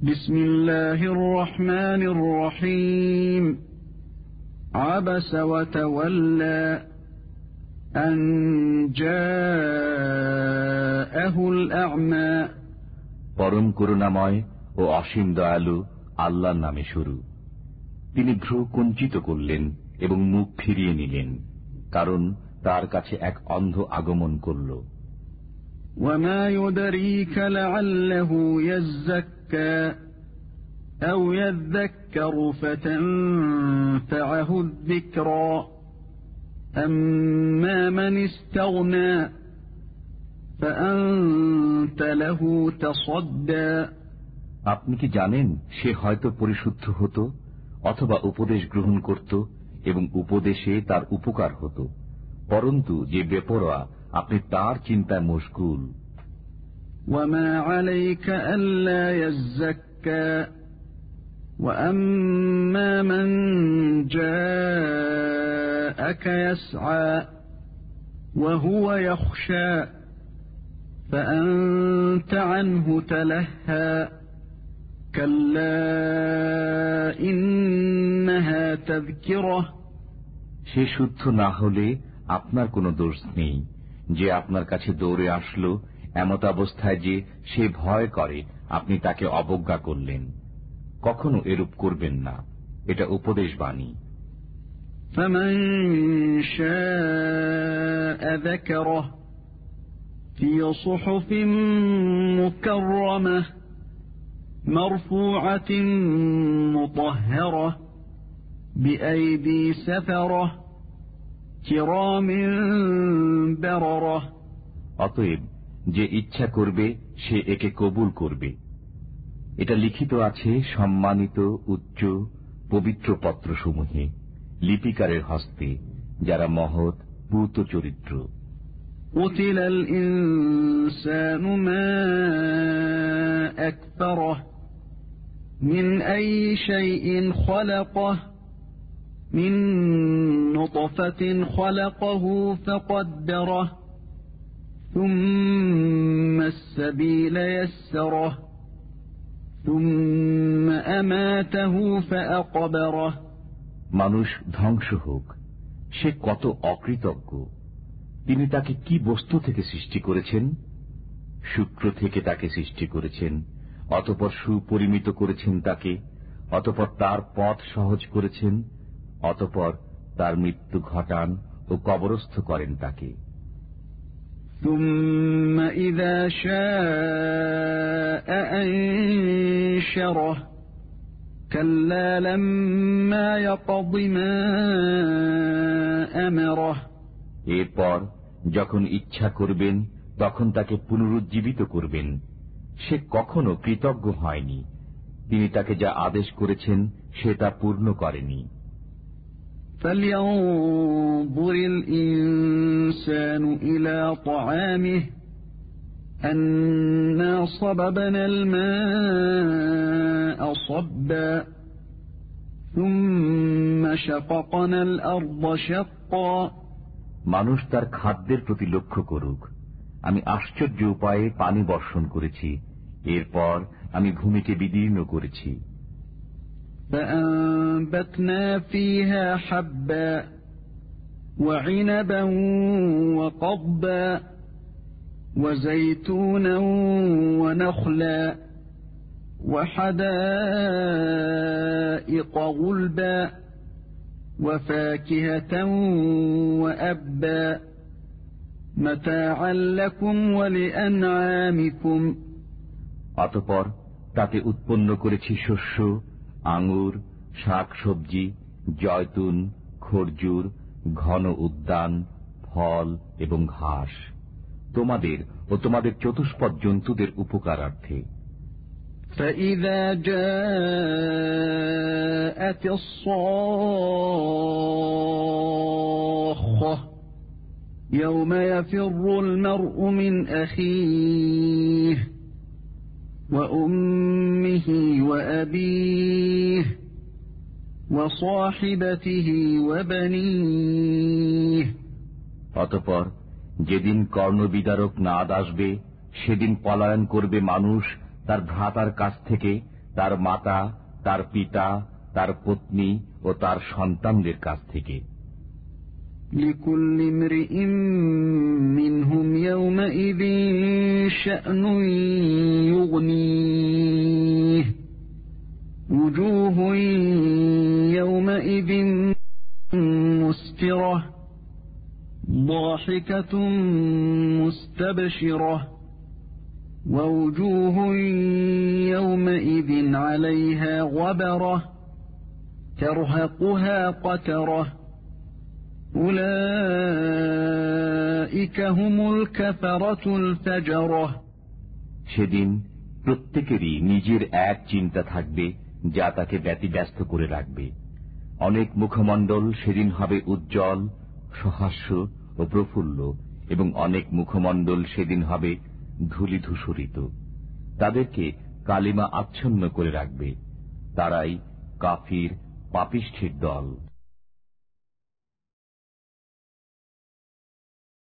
بسم الله الرحمن الرحيم عبس وتولى أن جاءه الأعمى পরম করুণাময় ও অসীম দয়ালু আল্লাহর নামে শুরু তিনি ভ্রু কুঞ্চিত করলেন এবং মুখ ফিরিয়ে নিলেন কারণ তার কাছে এক অন্ধ আগমন করল وما يدريك لعله يزكى أو يذكر فتنفعه الذكرى أما من استغنى فأنت له تصدى আপনি কি জানেন সে হয়তো পরিশুদ্ধ হতো অথবা উপদেশ গ্রহণ করত এবং উপদেশে তার উপকার হতো পরন্তু যে বেপরোয়া আপনি তার চিন্তায় মশগুল وما عليك ألا يزكى وأما من جاءك يسعى وهو يخشى فأنت عنه تلهى كلا إنها تذكرة সে শুদ্ধ না হলে আপনার কোনো দোষ নেই যে আপনার কাছে দৌড়ে আসলো এমত অবস্থায় যে সে ভয় করে আপনি তাকে অবজ্ঞা করলেন কখনো এরূপ করবেন না এটা উপদেশ বাণী فمن شاء ذكره في صحف مكرمة مرفوعة مطهرة بأيدي سفرة كرام بررة অতএব যে ইচ্ছা করবে সে একে কবুল করবে এটা লিখিত আছে সম্মানিত উচ্চ পবিত্র পত্রসমূহে লিপিকারের হস্তে যারা মহৎ পূত চরিত্র قتل الإنسان ما أكثره من أي شيء خلقه من نطفة خلقه فقدره ثم السبيل يسره ثم أماته فأقبره মানুষ ধ্বংস হোক সে কত অকৃতজ্ঞ তিনি তাকে কি বস্তু থেকে সৃষ্টি করেছেন শুক্র থেকে তাকে সৃষ্টি করেছেন অতপর সুপরিমিত করেছেন তাকে অতপর তার পথ সহজ করেছেন অতপর তার মৃত্যু ঘটান ও কবরস্থ করেন তাকে ثم إذا شاء أنشره كلا لما يقض ما أمره এরপর যখন ইচ্ছা করবেন তখন তাকে পুনরুজ্জীবিত করবেন সে কখনো কৃতজ্ঞ হয়নি তিনি তাকে যা আদেশ করেছেন সে তা পূর্ণ করেনি فلينظر الإنسان إلى طعامه أنا صببنا الماء صبا ثم شققنا الأرض شقا মানুষ তার খাদ্যের প্রতি লক্ষ্য করুক আমি আশ্চর্য উপায়ে পানি বর্ষণ করেছি এরপর আমি ভূমিকে বিদীর্ণ করেছি فأنبتنا فيها حبا وعنبا وقضبا وزيتونا ونخلا وحدائق غلبا وفاكهة وأبا متاعا لكم ولأنعامكم অতপর তাতে উৎপন্ন করেছি শস্য আঙুর শাক সবজি জয়তুন খরজুর ঘন উদ্যান ফল এবং ঘাস তোমাদের ও তোমাদের চতুষ্পদ জন্তুদের উপকারার্থে فإذا جاءت الصاخة يوم يفر المرء من أخيه وأمه وأبيه وصاحبته وبنيه অতপর যেদিন কর্ণবিদারক নাদ আসবে সেদিন পলায়ন করবে মানুষ তার ভ্রাতার কাছ থেকে তার মাতা তার পিতা তার পত্নী ও তার সন্তানদের কাছ থেকে لكل امرئ منهم يومئذ شأن يغنيه. وجوه يومئذ مسفرة ضاحكة مستبشرة. ووجوه يومئذ عليها غبرة ترهقها قترة. সেদিন প্রত্যেকেরই নিজের এক চিন্তা থাকবে, যা তাকে ব্যতিব্যস্ত করে রাখবে। অনেক মুখমণ্ডল সেদিন হবে উজ্জ্বল, সহাস্য ও প্রফুল্ল, এবং অনেক মুখমণ্ডল সেদিন হবে ধূলিধূসরিত। তাদেরকে কালিমা আচ্ছন্ন করে রাখবে। তারাই কাফির পাপিষ্ঠের দল।